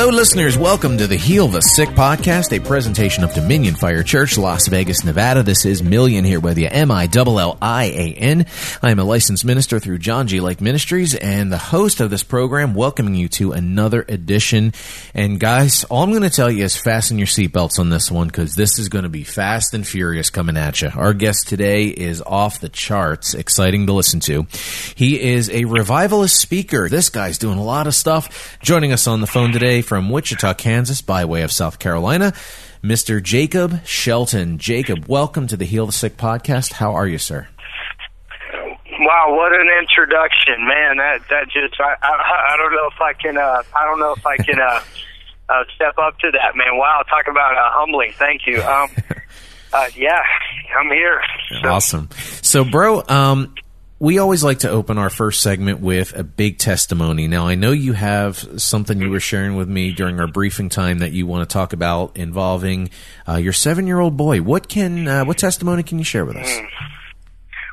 hello, listeners. Welcome to the Heal the Sick podcast, a presentation of Dominion Fire Church, Las Vegas, Nevada. This is Millian here with you, M I L L I A N. I am a licensed minister through John G. Lake Ministries and the host of this program, welcoming you to another edition. And guys, all I'm going to tell you is fasten your seatbelts on this one because this is going to be fast and furious coming at you. Our guest today is off the charts, exciting to listen to. He is a revivalist speaker. This guy's doing a lot of stuff. Joining us on the phone today today from Wichita, Kansas, by way of South Carolina, Mr. Jacob Shelton. Jacob, welcome to the Heal the Sick podcast. How are you, sir? Wow, what an introduction, man! That that just I I, I don't know if I can uh, I don't know if I can uh, uh, step up to that, man. Wow, talk about uh, humbling. Thank you. Um, uh, yeah, I'm here. So. Awesome. So, bro, um, we always like to open our first segment with a big testimony. Now, I know you have something you were sharing with me during our briefing time that you want to talk about involving uh, your seven-year-old boy. What can uh, what testimony can you share with us?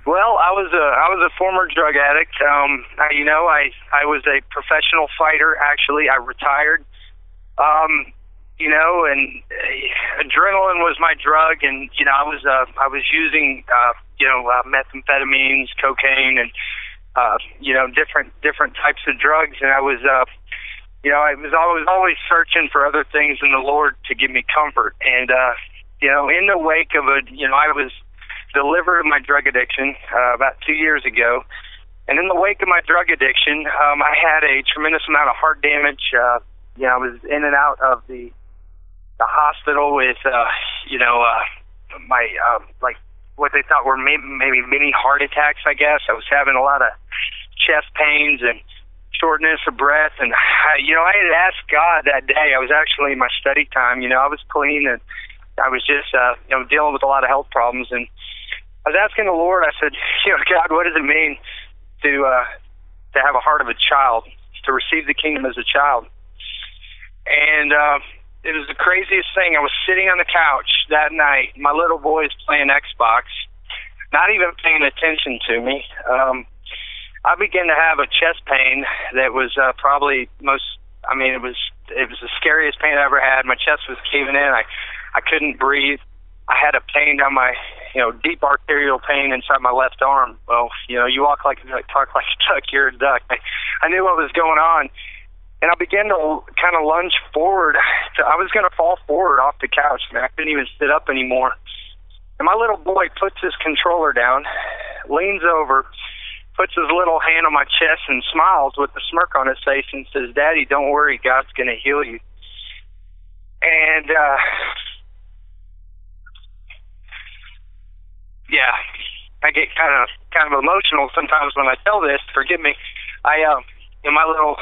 Well, I was a I was a former drug addict. Um, I, you know, I I was a professional fighter. Actually, I retired. Um, you know, and uh, adrenaline was my drug, and you know, I was uh, I was using uh, you know uh, methamphetamines, cocaine, and uh, you know different different types of drugs, and I was uh, you know I was always always searching for other things in the Lord to give me comfort, and uh, you know, in the wake of a you know I was delivered of my drug addiction uh, about two years ago. And in the wake of my drug addiction, um, I had a tremendous amount of heart damage. Uh, you know, I was in and out of the the hospital with, uh, you know, uh, my uh, like what they thought were maybe, maybe mini heart attacks. I guess I was having a lot of chest pains and shortness of breath, and I, you know, I had asked God that day. I was actually in my study time. You know, I was clean and I was just, uh, you know, dealing with a lot of health problems, and I was asking the Lord. I said, you know, God, what does it mean to uh, to have a heart of a child, to receive the kingdom as a child? And uh, it was the craziest thing. I was sitting on the couch that night. My little boy's playing Xbox, not even paying attention to me. Um, I began to have a chest pain that was uh, probably most. I mean, it was it was the scariest pain I ever had. My chest was caving in. I I couldn't breathe. I had a pain down my, you know, deep arterial pain inside my left arm. Well, you know, you walk like talk like a duck, you're a duck. I, I knew what was going on, and I began to kind of lunge forward. I was going to fall forward off the couch, man. I couldn't even sit up anymore. And my little boy puts his controller down, leans over, puts his little hand on my chest, and smiles with a smirk on his face and says, "Daddy, don't worry, God's going to heal you." And uh, yeah, I get kind of kind of emotional sometimes when I tell this. Forgive me. I um, in my little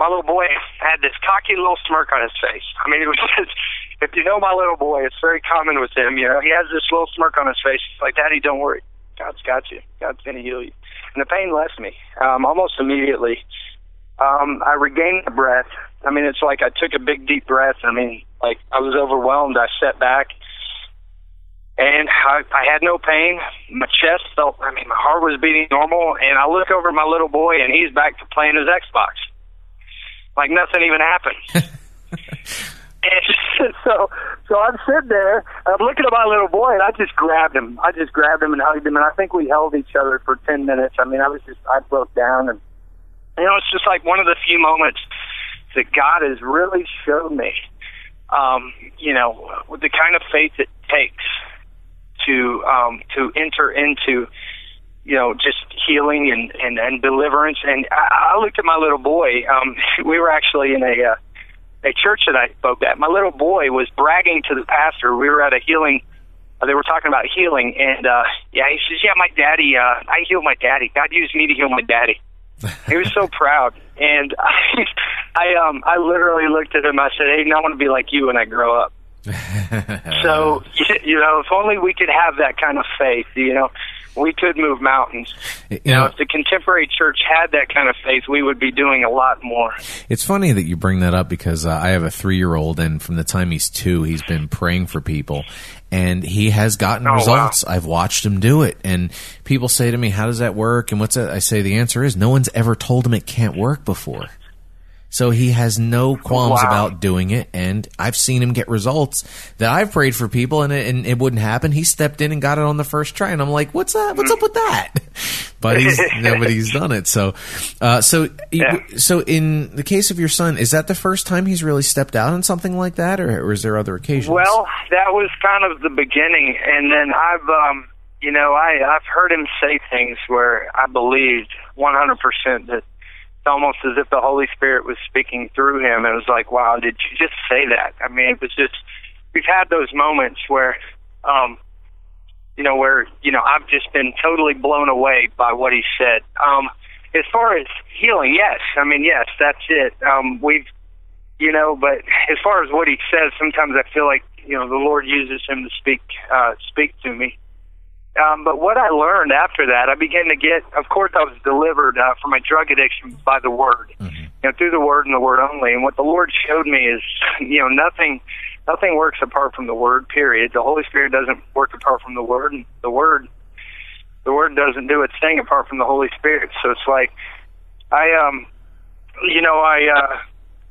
my little boy had this cocky little smirk on his face. I mean, it was just, if you know my little boy, it's very common with him. You know, he has this little smirk on his face. Like, Daddy, don't worry. God's got you. God's going to heal you. And the pain left me um, almost immediately. Um, I regained the breath. I mean, it's like I took a big, deep breath. I mean, like I was overwhelmed. I sat back and I, I had no pain. My chest felt, I mean, my heart was beating normal. And I look over at my little boy, and he's back to playing his Xbox like nothing even happened. and so, so I'm sitting there, I'm looking at my little boy, and I just grabbed him. I just grabbed him and hugged him, and I think we held each other for ten minutes. I mean, I was just, I broke down, and you know, it's just like one of the few moments that God has really shown me, um, you know, the kind of faith it takes to um, to enter into you know, just healing and, and, and deliverance. And I, I looked at my little boy. Um, we were actually in a, uh, a church that I spoke at. My little boy was bragging to the pastor. We were at a healing, uh, they were talking about healing. And, uh, yeah, he says, yeah, my daddy, uh, I healed my daddy. God used me to heal my daddy. he was so proud. And I, I, um, I literally looked at him. I said, hey, I want to be like you when I grow up. so, you know, if only we could have that kind of faith, you know, we could move mountains. You know, if the contemporary church had that kind of faith, we would be doing a lot more. It's funny that you bring that up because uh, I have a three year old, and from the time he's two, he's been praying for people, and he has gotten Oh, wow. results. I've watched him do it, and people say to me, "How does that work?" And what's that? I say the answer is no one's ever told him it can't work before. So he has no qualms Wow. about doing it, and I've seen him get results that I've prayed for people, and it, and it wouldn't happen. He stepped in and got it on the first try, and I'm like, "What's that? What's up with that?" But he's nobody's done it. So, uh, so, Yeah. so in the case of your son, is that the first time he's really stepped out on something like that, or, or is there other occasions? Well, that was kind of the beginning, and then I've, um, you know, I I've heard him say things where I believed 100% that it's almost as if the Holy Spirit was speaking through him. and It was like, wow, did you just say that? I mean, it was just we've had those moments where, um, you know, where you know I've just been totally blown away by what he said. Um, as far as healing, yes, I mean, yes, that's it. Um, we've you know, but as far as what he says, sometimes I feel like you know the Lord uses him to speak uh, speak to me. Um, but what I learned after that, I began to get. Of course, I was delivered uh, from my drug addiction by the Word, you know, through the Word and the Word only. And what the Lord showed me is, you know, nothing, nothing works apart from the Word. Period. The Holy Spirit doesn't work apart from the Word, and the Word, the Word doesn't do its thing apart from the Holy Spirit. So it's like, I um, you know, I uh,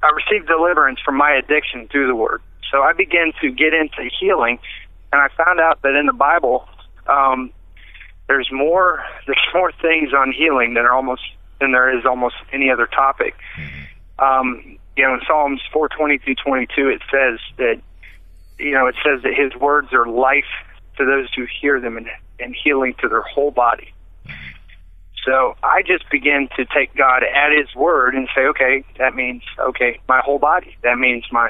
I received deliverance from my addiction through the Word. So I began to get into healing, and I found out that in the Bible, um, there's more there's more things on healing than are almost than there is almost any other topic. Um, you know, in Psalms 420 through 22, it says that you know it says that His words are life to those who hear them and, and healing to their whole body. So I just begin to take God at His word and say, okay, that means okay, my whole body. That means my,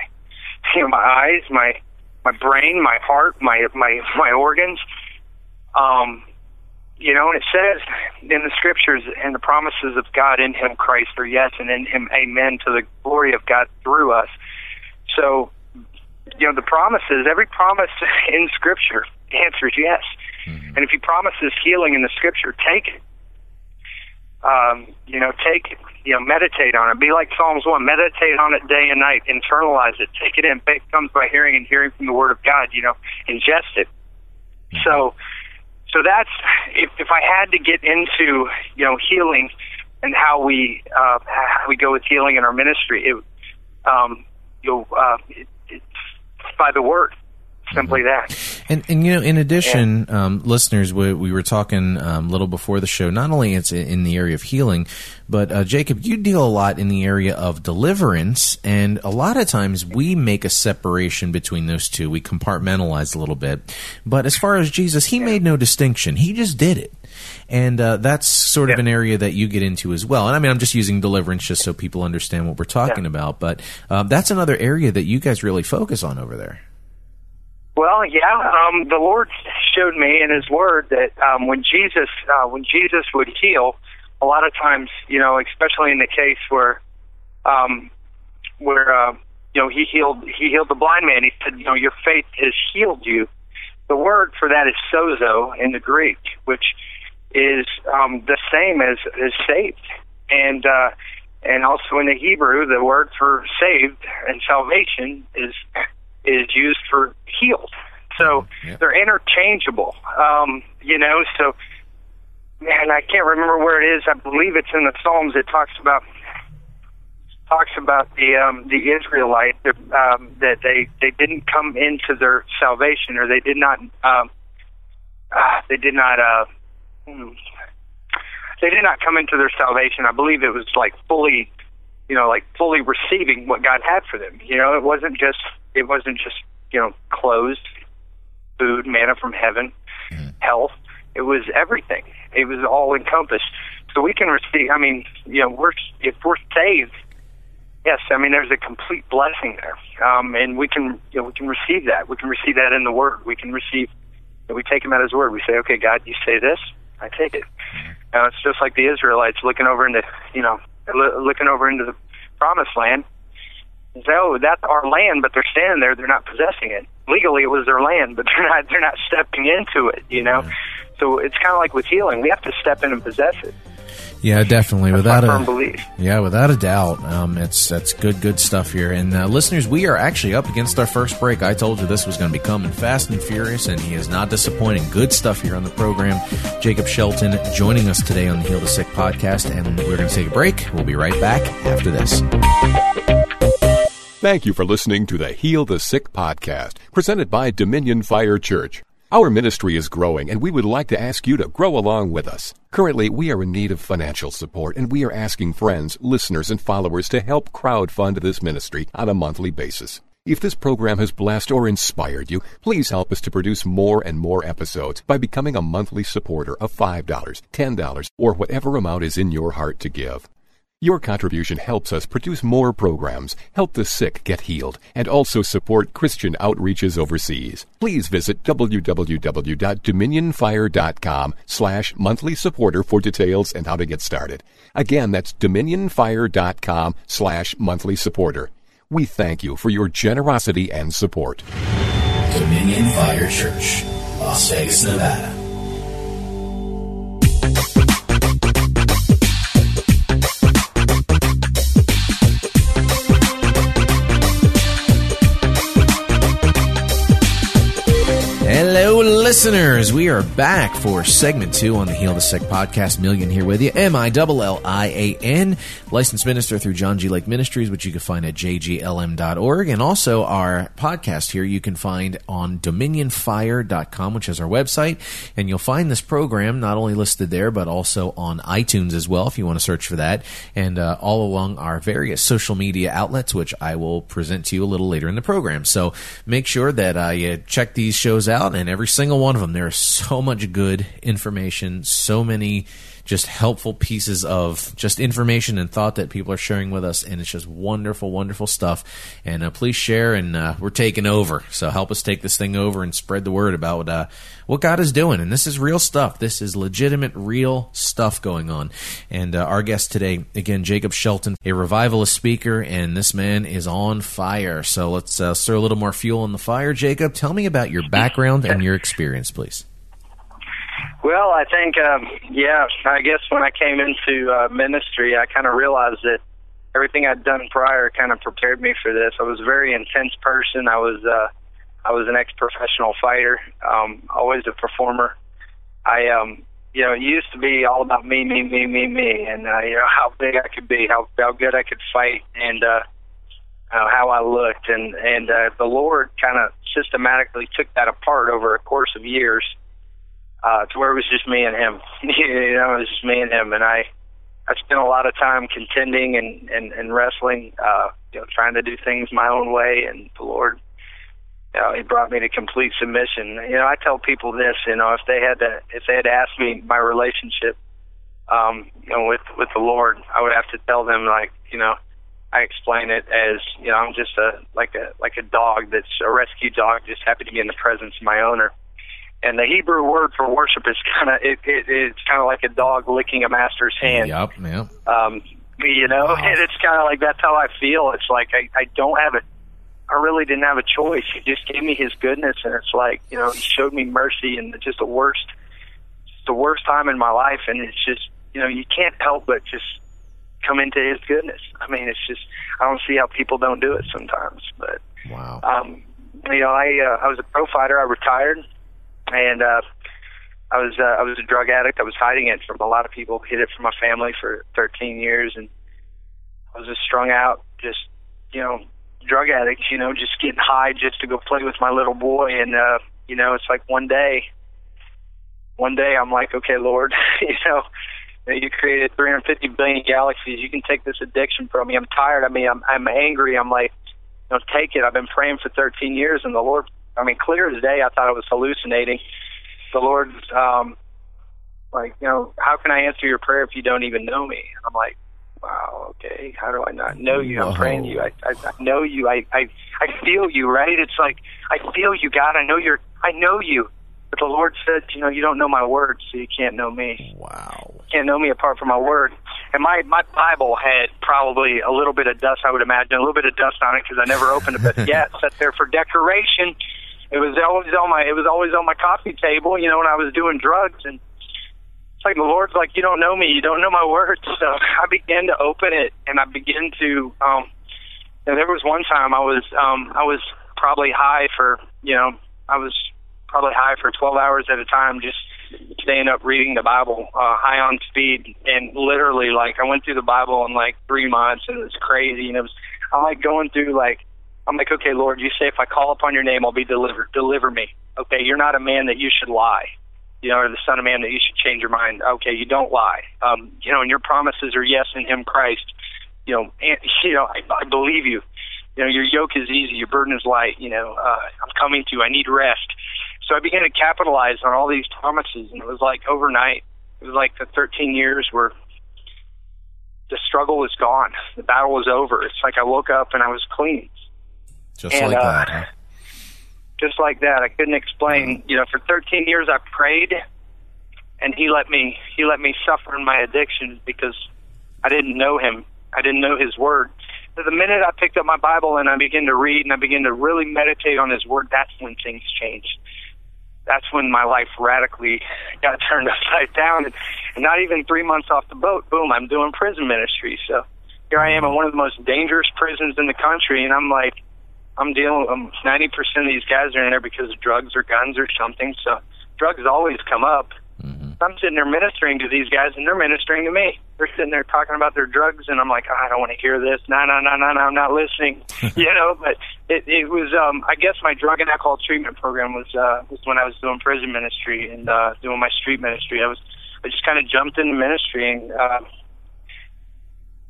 you know, my eyes, my, my brain, my heart, my my my organs. Um, you know, and it says in the scriptures and the promises of God in Him Christ are yes, and in Him Amen to the glory of God through us. So, you know, the promises, every promise in Scripture, the answer is yes. And if He promises healing in the Scripture, take it um, you know, take it, you know, meditate on it. Be like Psalms 1, meditate on it day and night, internalize it, take it in. Faith comes by hearing and hearing from the Word of God, you know, ingest it. So, so that's, if, if I had to get into, you know, healing and how we, uh, how we go with healing in our ministry, it, um, you'll, uh, it, it's by the Word. Simply that. And, and you know, in addition, um, listeners, we, we were talking um, a little before the show. Not only it's in the area of healing, but uh, Jacob, you deal a lot in the area of deliverance, and a lot of times we make a separation between those two. We compartmentalize a little bit. But as far as Jesus, he made no distinction. He just did it. And uh, that's sort of Yeah. an area that you get into as well. And I mean, I'm just using deliverance just so people understand what we're talking Yeah. about. But um, that's another area that you guys really focus on over there. Well, yeah. Um, the Lord showed me in His Word that um, when Jesus, uh, when Jesus would heal, a lot of times, you know, especially in the case where, um, where uh, you know He healed, He healed the blind man. He said, you know, your faith has healed you. The word for that is sozo in the Greek, which is um, the same as as saved, and uh, and also in the Hebrew, the word for saved and salvation is is used for healed. So Yeah. they're interchangeable. Um, you know, so man, I can't remember where it is. I believe it's in the Psalms. It talks about talks about the um, the Israelite that, um, that they they didn't come into their salvation or they did not um, uh, they did not uh, hmm, they did not come into their salvation. I believe it was like fully you know, like fully receiving what God had for them. You know, it wasn't just it wasn't just you know clothes, food, manna from heaven, health. It was everything. It was all encompassed. So we can receive. I mean, you know, we're if we're saved. Yes, I mean there's a complete blessing there, um, and we can you know we can receive that. We can receive that in the Word. We can receive. And we take Him at His word. We say, "Okay, God, you say this, I take it." Now it's just like the Israelites looking over into you know lo- looking over into the promised land. And say, "Oh, that's our land," but they're standing there. They're not possessing it. Legally, it was their land, but they're not. They're not stepping into it. You know. So it's kind of like with healing, we have to step in and possess it. Yeah, definitely. That's without my a belief. yeah, without a doubt, um, it's that's good, good stuff here. And uh, listeners, we are actually up against our first break. I told you this was going to be coming fast and furious, and he is not disappointing. Good stuff here on the program. Jacob Shelton joining us today on the Heal the Sick podcast, and we're going to take a break. We'll be right back after this. Thank you for listening to the Heal the Sick podcast, presented by Dominion Fire Church. Our ministry is growing, and we would like to ask you to grow along with us. Currently, we are in need of financial support, and we are asking friends, listeners, and followers to help crowdfund this ministry on a monthly basis. If this program has blessed or inspired you, please help us to produce more and more episodes by becoming a monthly supporter of $5, $10, or whatever amount is in your heart to give. Your contribution helps us produce more programs, help the sick get healed, and also support Christian outreaches overseas. Please visit www.dominionfire.com slash monthly supporter for details and how to get started. Again, that's dominionfire.com slash monthly supporter. We thank you for your generosity and support. Dominion Fire Church, Las Vegas, Nevada. Listeners. We are back for segment two on the Heal the Sick podcast. Millian here with you. M I L L I A N. Licensed minister through John G. Lake Ministries, which you can find at jglm.org. And also our podcast here you can find on dominionfire.com, which is our website. And you'll find this program not only listed there, but also on iTunes as well, if you want to search for that. And uh, all along our various social media outlets, which I will present to you a little later in the program. So make sure that uh, you check these shows out and every single one of them. There is so much good information so many just helpful pieces of just information and thought that people are sharing with us and it's just wonderful wonderful stuff. And uh, please share and uh, we're taking over. So help us take this thing over and spread the word about uh, what god is doing. And this is real stuff. This is legitimate real stuff going on. And uh, our guest today again jacob shelton a revivalist speaker and this man is on fire. So let's uh, throw a little more fuel on the fire. Jacob tell me about your background and your experience please Well, I think, um, yeah, I guess when I came into uh, ministry, I kind of realized that everything I'd done prior kind of prepared me for this. I was a very intense person. I was, uh, I was an ex-professional fighter, um, always a performer. I, um, you know, it used to be all about me, me, me, me, me, and uh, you know how big I could be, how how good I could fight, and uh, uh, how I looked, and and uh, the Lord kind of systematically took that apart over a course of years uh, to where it was just me and him. you know, it was just me and him, and I I spent a lot of time contending and and, and wrestling, uh, you know, trying to do things my own way, and the Lord. You know, he brought me to complete submission. You know, I tell people this. You know, if they had to, if they had asked me my relationship, um, you know, with with the Lord, I would have to tell them like, you know, I explain it as, you know, I'm just a like a like a dog that's a rescue dog, just happy to be in the presence of my owner and the Hebrew word for worship is kind of it, it, it's kind of like a dog licking a master's hand. Yep, yep. Um, you know, Wow. and it's kind of like that's how I feel. It's like I, I don't have a, I really didn't have a choice. He just gave me His goodness, and it's like you know, He showed me mercy in just the worst, the worst time in my life, and it's just you know, you can't help but just come into His goodness. I mean, it's just I don't see how people don't do it sometimes, but Wow. um, you know, I uh, I was a pro fighter. I retired, and uh, I was uh, I was a drug addict. I was hiding it from a lot of people. Hid it from my family for 13 years, and I was just strung out, just you know, drug addict. You know, just getting high just to go play with my little boy. And uh, you know, it's like one day, one day I'm like, okay, Lord, you know. You created 350 billion galaxies. You can take this addiction from me. I'm tired. I mean, I'm I'm angry. I'm like, you know, take it. I've been praying for 13 years, and the Lord, I mean, clear as day, I thought I was hallucinating. The Lord's um, like, you know, how can I answer your prayer if you don't even know me? And I'm like, wow, okay, how do I not know you? I'm praying to you. I, I, I know you. I, I, I feel you, right? It's like, I feel you, God. I know you're, I know you. But the Lord said, you know, you don't know my word, so you can't know me Wow. can't know me apart from my word. And my my Bible had probably a little bit of dust, I would imagine, a little bit of dust on it because I never opened it. But yeah, it sat there for decoration. It was always on my it was always on my coffee table, you know, when I was doing drugs and it's like the Lord's like, You don't know me, you don't know my words. So I began to open it and I began to um and there was one time I was um I was probably high for you know, I was probably high for twelve hours at a time just staying up reading the Bible, uh, high on speed, and literally like I went through the Bible in like three months, and it was crazy. And it was I'm like going through like I'm like, okay, Lord, you say if I call upon your name, I'll be delivered. Deliver me. Okay, you're not a man that you should lie. You know, or the son of man that you should change your mind. Okay, you don't lie. Um, you know, and your promises are yes in Him Christ. You know, and you know, I, I believe you. You know, your yoke is easy, your burden is light. You know, uh, I'm coming to you. I need rest. So I began to capitalize on all these promises, and it was like overnight. It was like the 13 years where the struggle was gone. The battle was over. It's like I woke up and I was clean. Just and, like uh, that. Huh? Just like that. I couldn't explain. You know, for 13 years I prayed, and he let me he let me suffer in my addiction because I didn't know him. I didn't know his word. So the minute I picked up my Bible and I began to read and I began to really meditate on his word, that's when things changed that's when my life radically got turned upside down. And, and not even three months off the boat, boom, I'm doing prison ministry. So here I am in one of the most dangerous prisons in the country, and I'm like, I'm dealing. Um, Ninety percent of these guys are in there because of drugs or guns or something. So drugs always come up. Mm-hmm. I'm sitting there ministering to these guys, and they're ministering to me. They're sitting there talking about their drugs, and I'm like, oh, I don't want to hear this. No, no, no, no, no, I'm not listening. you know, but it, it was. um I guess my drug and alcohol treatment program was uh, was when I was doing prison ministry and uh, doing my street ministry. I was I just kind of jumped into ministry, and uh,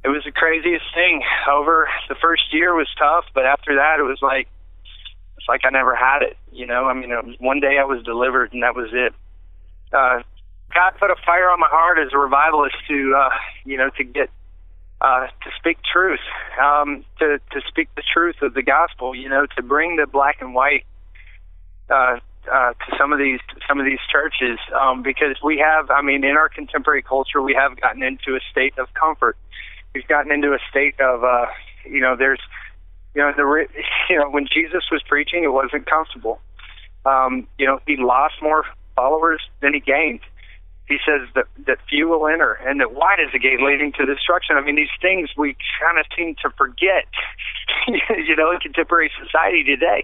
it was the craziest thing. Over the first year was tough, but after that, it was like it's like I never had it. You know, I mean, it was one day I was delivered, and that was it uh, God put a fire on my heart as a revivalist to, uh, you know, to get uh, to speak truth, um, to to speak the truth of the gospel. You know, to bring the black and white uh, uh, to some of these some of these churches, um, because we have, I mean, in our contemporary culture, we have gotten into a state of comfort. We've gotten into a state of, uh, you know, there's, you know, the, you know, when Jesus was preaching, it wasn't comfortable. Um, you know, he lost more followers than he gained. He says that that few will enter, and that wide is the gate leading to destruction. I mean, these things we kind of seem to forget, you know, in contemporary society today,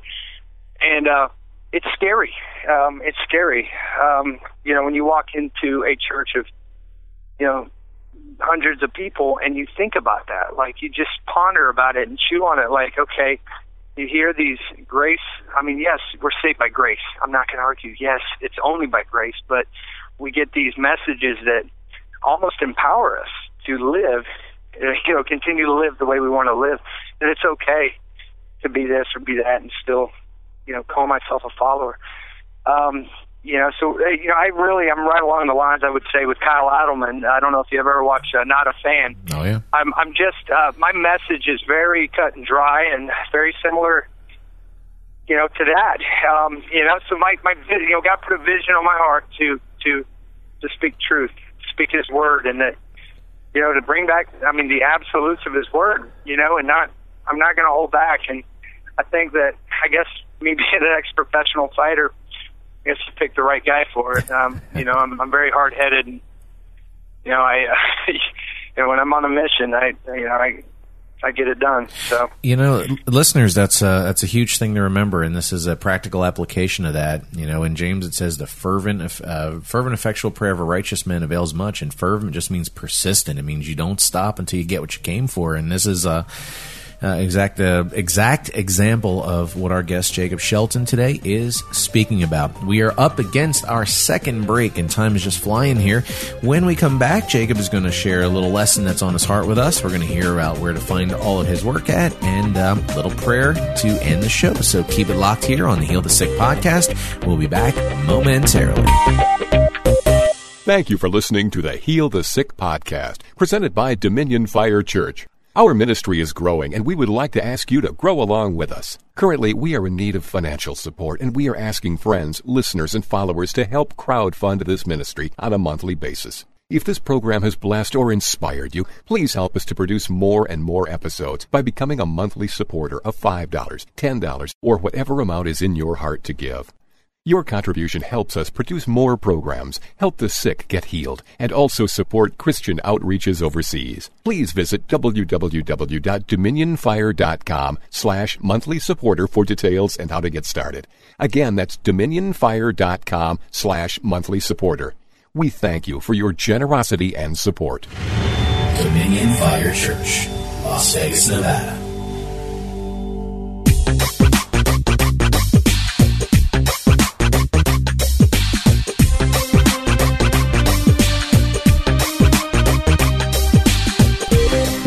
and uh, it's scary. Um, it's scary. Um, you know, when you walk into a church of, you know, hundreds of people, and you think about that, like you just ponder about it and chew on it, like, okay, you hear these grace. I mean, yes, we're saved by grace. I'm not going to argue. Yes, it's only by grace, but we get these messages that almost empower us to live, you know, continue to live the way we want to live. And it's okay to be this or be that and still, you know, call myself a follower. Um, you know, so uh, you know, I really I'm right along the lines I would say with Kyle Idleman. I don't know if you ever watched uh, Not a Fan. Oh yeah. I'm I'm just uh, my message is very cut and dry and very similar. You know, to that. Um, you know, so my my you know God put a vision on my heart to to to speak truth, speak His word, and that you know to bring back. I mean, the absolutes of His word. You know, and not I'm not going to hold back. And I think that I guess me being an ex professional fighter I guess you picked the right guy for it. Um, you know, I'm I'm very hard headed. You know, I you know when I'm on a mission, I you know I I get it done. So you know, listeners, that's a, that's a huge thing to remember, and this is a practical application of that. You know, in James it says the fervent, uh, fervent, effectual prayer of a righteous man avails much, and fervent just means persistent. It means you don't stop until you get what you came for, and this is a. Uh, uh, exact uh, exact example of what our guest Jacob Shelton today is speaking about. We are up against our second break, and time is just flying here. When we come back, Jacob is going to share a little lesson that's on his heart with us. We're going to hear about where to find all of his work at, and um, a little prayer to end the show. So keep it locked here on the Heal the Sick podcast. We'll be back momentarily. Thank you for listening to the Heal the Sick podcast, presented by Dominion Fire Church. Our ministry is growing and we would like to ask you to grow along with us. Currently, we are in need of financial support and we are asking friends, listeners, and followers to help crowdfund this ministry on a monthly basis. If this program has blessed or inspired you, please help us to produce more and more episodes by becoming a monthly supporter of $5, $10, or whatever amount is in your heart to give. Your contribution helps us produce more programs, help the sick get healed, and also support Christian outreaches overseas. Please visit www.dominionfire.com slash monthly supporter for details and how to get started. Again, that's dominionfire.com slash monthly supporter. We thank you for your generosity and support. Dominion Fire Church, Las Vegas, Nevada.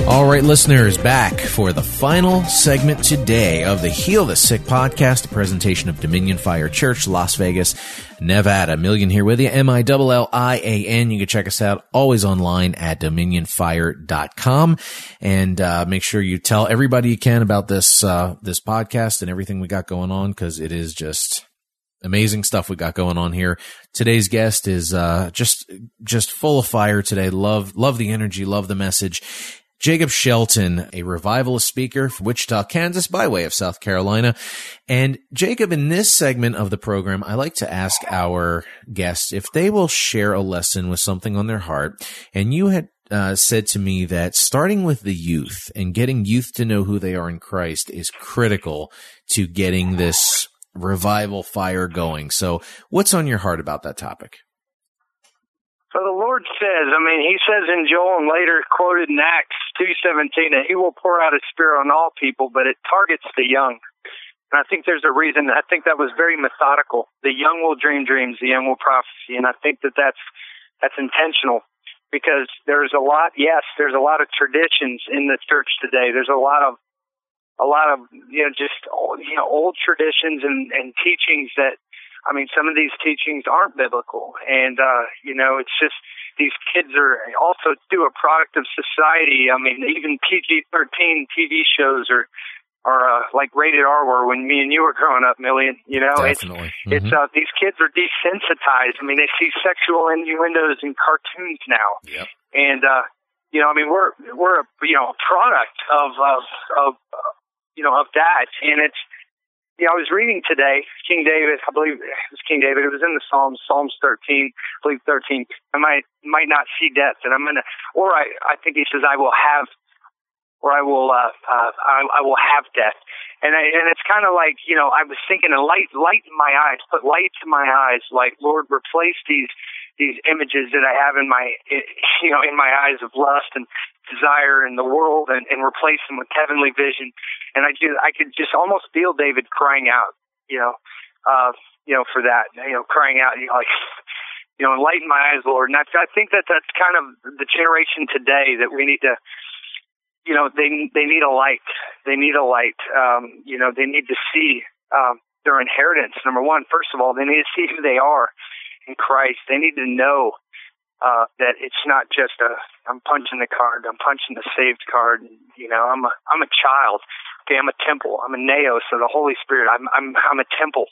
All right, listeners, back for the final segment today of the Heal the Sick podcast, a presentation of Dominion Fire Church, Las Vegas, Nevada. Millian here with you, M-I-L-L-I-A-N. You can check us out always online at dominionfire.com and, uh, make sure you tell everybody you can about this, uh, this podcast and everything we got going on because it is just, amazing stuff we got going on here. Today's guest is uh, just just full of fire today. Love love the energy, love the message. Jacob Shelton, a revivalist speaker from Wichita, Kansas, by way of South Carolina. And Jacob, in this segment of the program, I like to ask our guests if they will share a lesson with something on their heart. And you had uh, said to me that starting with the youth and getting youth to know who they are in Christ is critical to getting this revival fire going. So, what's on your heart about that topic? So the Lord says, I mean, He says in Joel and later quoted in Acts two seventeen that He will pour out His Spirit on all people, but it targets the young. And I think there's a reason. I think that was very methodical. The young will dream dreams, the young will prophecy, and I think that that's that's intentional because there's a lot. Yes, there's a lot of traditions in the church today. There's a lot of a lot of you know just you know old traditions and and teachings that I mean, some of these teachings aren't biblical, and uh, you know, it's just these kids are also do a product of society. I mean, even PG-13 TV shows are are uh, like rated R were when me and you were growing up, Millian. You know, Definitely. it's mm-hmm. it's uh, these kids are desensitized. I mean, they see sexual innuendos in cartoons now, yep. and uh, you know, I mean, we're we're a you know product of of of you know of that, and it's yeah, I was reading today King David. I believe it was King David. It was in the Psalms, Psalms 13, I believe 13. I might might not see death, and I'm gonna, or I I think he says I will have, or I will uh, uh I, I will have death, and I, and it's kind of like you know I was thinking a light light in my eyes, put light to my eyes, like Lord replace these these images that I have in my you know in my eyes of lust and desire in the world and, and replace them with heavenly vision. And I just, I could just almost feel David crying out, you know, uh, you know, for that, you know, crying out, you know, like, you know, enlighten my eyes, Lord. And I, I think that that's kind of the generation today that we need to, you know, they, they need a light. They need a light. Um, you know, they need to see, um, their inheritance. Number one, first of all, they need to see who they are in Christ. They need to know uh, that it's not just a I'm punching the card, I'm punching the saved card. You know, I'm a I'm a child. Okay, I'm a temple. I'm a naos of the Holy Spirit. I'm I'm I'm a temple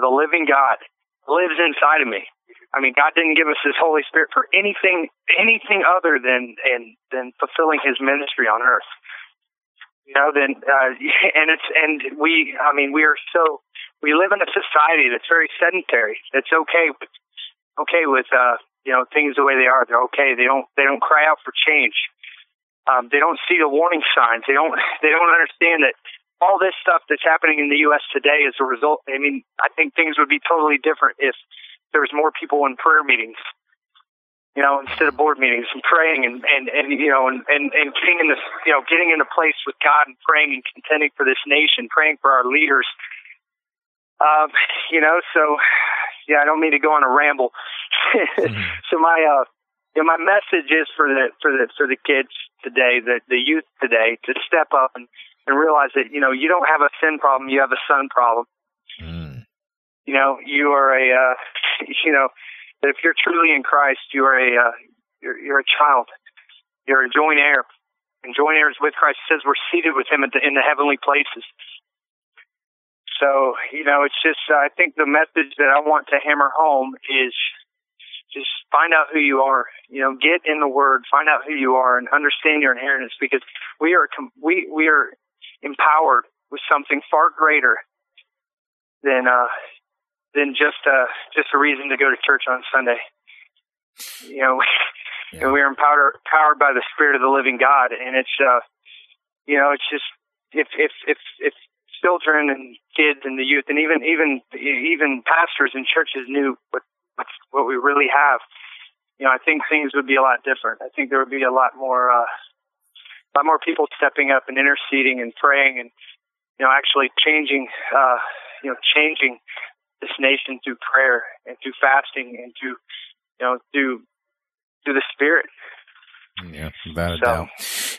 the living God lives inside of me. I mean, God didn't give us His Holy Spirit for anything anything other than and than fulfilling His ministry on earth. You know, then uh, and it's and we I mean we are so we live in a society that's very sedentary. That's okay with okay with uh you know things the way they are. They're okay. They don't they don't cry out for change. Um, they don't see the warning signs. They don't they don't understand that all this stuff that's happening in the U.S. today is a result. I mean, I think things would be totally different if there was more people in prayer meetings. You know, instead of board meetings and praying and and and you know and and and getting in this you know getting in a place with God and praying and contending for this nation, praying for our leaders. Um, you know, so yeah, I don't mean to go on a ramble. mm-hmm. So my uh, you know, my message is for the for the for the kids today, the the youth today, to step up and and realize that you know you don't have a sin problem, you have a son problem. Mm. You know, you are a uh, you know that if you're truly in Christ, you are a uh, you're, you're a child. You're a joint heir, and joint heirs with Christ. It says we're seated with Him the, in the heavenly places. So, you know, it's just, uh, I think the message that I want to hammer home is just find out who you are. You know, get in the Word, find out who you are, and understand your inheritance because we are we we are empowered with something far greater than uh than just uh just a reason to go to church on Sunday. You know, yeah. and we are empowered empowered by the Spirit of the living God, and it's uh you know it's just if if if if children and kids and the youth and even even even pastors and churches knew what what we really have, you know, I think things would be a lot different. I think there would be a lot more uh, a lot more people stepping up and interceding and praying and you know actually changing uh, you know changing this nation through prayer and through fasting and through you know through through the Spirit. Yeah, without a so, doubt.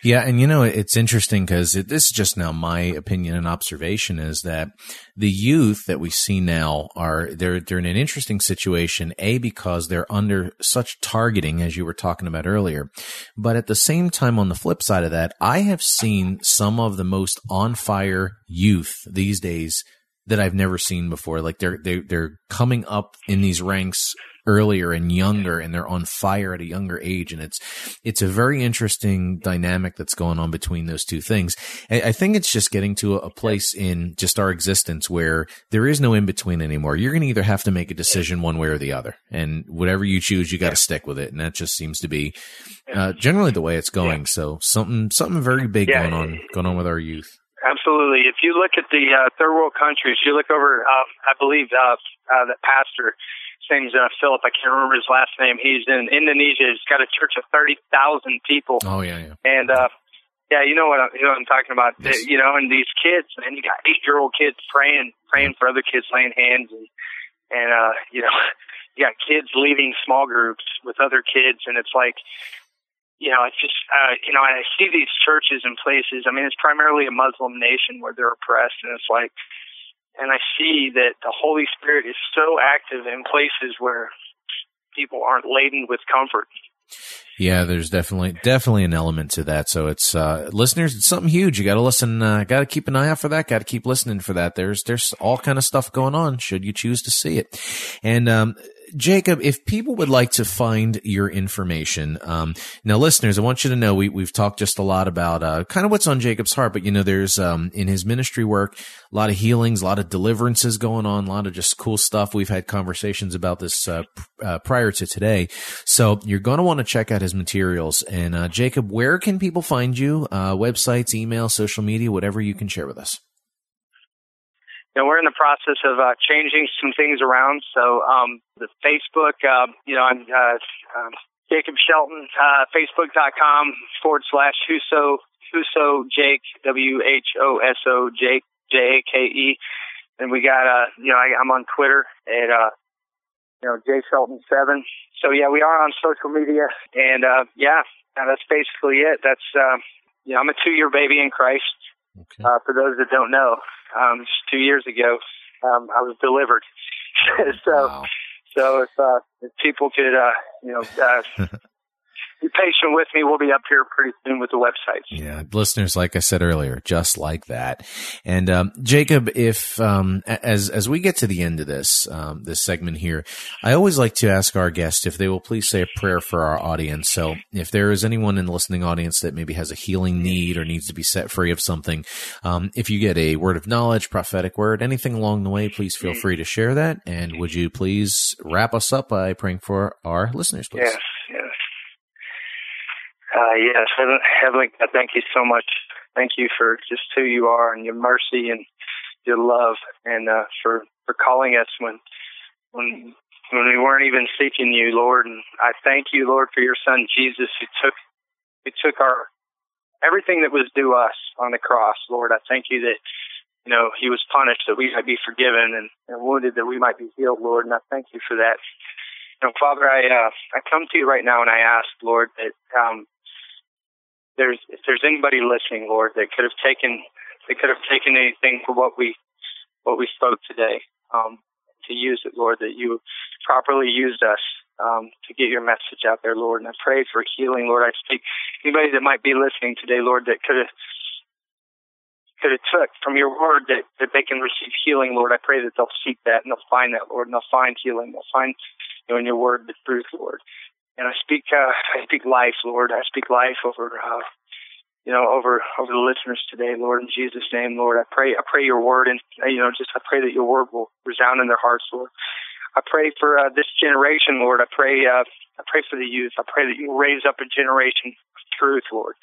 Yeah, and you know it's interesting because it, this is just now my opinion and observation is that the youth that we see now are they're they're in an interesting situation. A because they're under such targeting as you were talking about earlier, but at the same time, on the flip side of that, I have seen some of the most on fire youth these days that I've never seen before. Like they're they they're coming up in these ranks earlier and younger and they're on fire at a younger age. And it's it's a very interesting dynamic that's going on between those two things. I think it's just getting to a place in just our existence where there is no in between anymore. You're going to either have to make a decision one way or the other and whatever you choose you got to stick with it. And that just seems to be uh, generally the way it's going. So something something very big going on going on with our youth Absolutely. If you look at the uh, third world countries, you look over, uh, I believe, uh, uh, that pastor his name's uh, Philip. I can't remember his last name. He's in Indonesia. He's got a church of thirty thousand people. Oh yeah, yeah. And uh, yeah, you know what, I, you know what I'm talking about. Yes. You know, and these kids, and you got eight year old kids praying, praying for other kids, laying hands, and and uh, you know, you got kids leaving small groups with other kids, and it's like. You know, it's just, uh, you know, I see these churches and places. I mean, it's primarily a Muslim nation where they're oppressed, and it's like, and I see that the Holy Spirit is so active in places where people aren't laden with comfort. Yeah, there's definitely definitely an element to that. So it's uh, listeners, it's something huge. You got to listen. Uh, got to keep an eye out for that. Got to keep listening for that. There's there's all kind of stuff going on. Should you choose to see it, and um, Jacob, if people would like to find your information, um, now listeners, I want you to know we, we've talked just a lot about, uh, kind of what's on Jacob's heart, but you know, there's, um, in his ministry work, a lot of healings, a lot of deliverances going on, a lot of just cool stuff. We've had conversations about this, uh, uh, prior to today. So you're going to want to check out his materials. And, uh, Jacob, where can people find you? Uh, websites, email, social media, whatever you can share with us know, we're in the process of uh, changing some things around. So um, the Facebook, uh, you know, I'm uh, um, Jacob Shelton, uh, Facebook.com forward slash Whoso Whoso Jake W H O S O Jake J A K E, and we got uh, you know, I, I'm on Twitter at uh, you know, J Shelton seven. So yeah, we are on social media, and uh, yeah, that's basically it. That's uh, you know, I'm a two year baby in Christ. Okay. Uh, for those that don't know, um, two years ago, um, I was delivered. so, wow. so if, uh, if people could, uh, you know, uh, be patient with me. We'll be up here pretty soon with the website. Yeah, listeners, like I said earlier, just like that. And um, Jacob, if um, as as we get to the end of this um, this segment here, I always like to ask our guests if they will please say a prayer for our audience. So, if there is anyone in the listening audience that maybe has a healing need or needs to be set free of something, um, if you get a word of knowledge, prophetic word, anything along the way, please feel free to share that. And would you please wrap us up by praying for our listeners, please? Yes, yes. Uh, yes, Heavenly God, thank you so much. Thank you for just who you are and your mercy and your love, and uh, for for calling us when when when we weren't even seeking you, Lord. And I thank you, Lord, for your Son Jesus, who took who took our everything that was due us on the cross, Lord. I thank you that you know he was punished that we might be forgiven and, and wounded that we might be healed, Lord. And I thank you for that. You know, Father, I uh, I come to you right now and I ask, Lord, that um, there's if there's anybody listening, Lord, that could have taken they could have taken anything for what we what we spoke today, um, to use it, Lord, that you properly used us um, to get your message out there, Lord. And I pray for healing, Lord. I speak anybody that might be listening today, Lord, that could have could have took from your word that, that they can receive healing, Lord. I pray that they'll seek that and they'll find that, Lord, and they'll find healing. They'll find you know, in your word, the truth, Lord. And I speak, uh, I speak life, Lord. I speak life over, uh, you know, over over the listeners today, Lord, in Jesus' name, Lord. I pray, I pray your word, and you know, just I pray that your word will resound in their hearts, Lord. I pray for uh, this generation, Lord. I pray, uh, I pray for the youth. I pray that you raise up a generation of truth, Lord,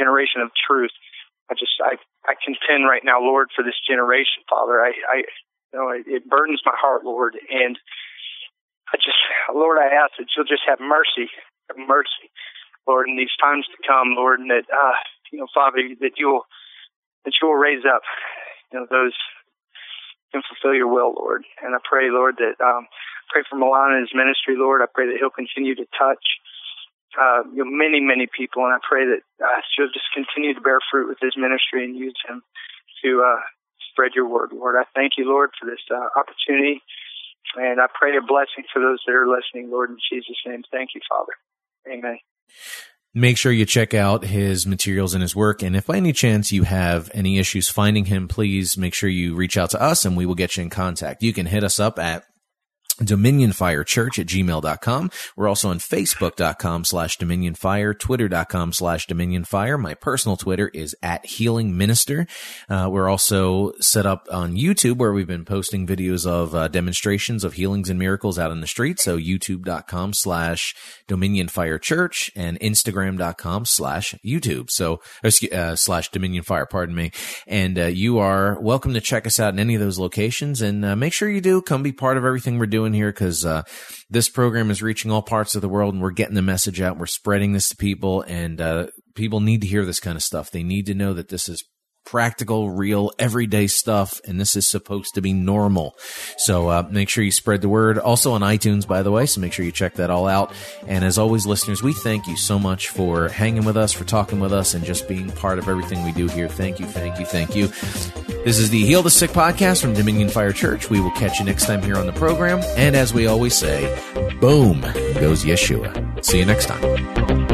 generation of truth. I just, I, I contend right now, Lord, for this generation, Father. I, I, you know, it, it burdens my heart, Lord, and I just, Lord, I ask that you'll just have mercy, have mercy, Lord, in these times to come, Lord, and that, uh, you know, Father, that you'll, that you'll raise up, you know, those can fulfill your will, Lord. And I pray, Lord, that, um, pray for Millian and his ministry, Lord. I pray that he'll continue to touch, uh, you know, many, many people. And I pray that, uh, you'll just continue to bear fruit with his ministry and use him to, uh, spread your word, Lord. I thank you, Lord, for this, uh, opportunity. And I pray a blessing for those that are listening, Lord, in Jesus' name. Thank you, Father. Amen. Make sure you check out his materials and his work. And if by any chance you have any issues finding him, please make sure you reach out to us and we will get you in contact. You can hit us up at dominionfirechurch at gmail.com. We're also on facebook.com slash dominionfire, twitter.com slash dominionfire. My personal Twitter is at healing minister. Uh, we're also set up on YouTube where we've been posting videos of uh, demonstrations of healings and miracles out in the street. So youtube.com slash dominionfirechurch and instagram.com slash YouTube. So, uh, slash dominionfire, pardon me. And uh, you are welcome to check us out in any of those locations and uh, make sure you do come be part of everything we're doing here because uh, this program is reaching all parts of the world and we're getting the message out. We're spreading this to people, and uh, people need to hear this kind of stuff. They need to know that this is practical, real, everyday stuff, and this is supposed to be normal. So uh, make sure you spread the word. Also on iTunes, by the way, so make sure you check that all out. And as always, listeners, we thank you so much for hanging with us, for talking with us, and just being part of everything we do here. Thank you, thank you, thank you. This is the Heal the Sick podcast from Dominion Fire Church. We will catch you next time here on the program. And as we always say, boom goes Yeshua. See you next time.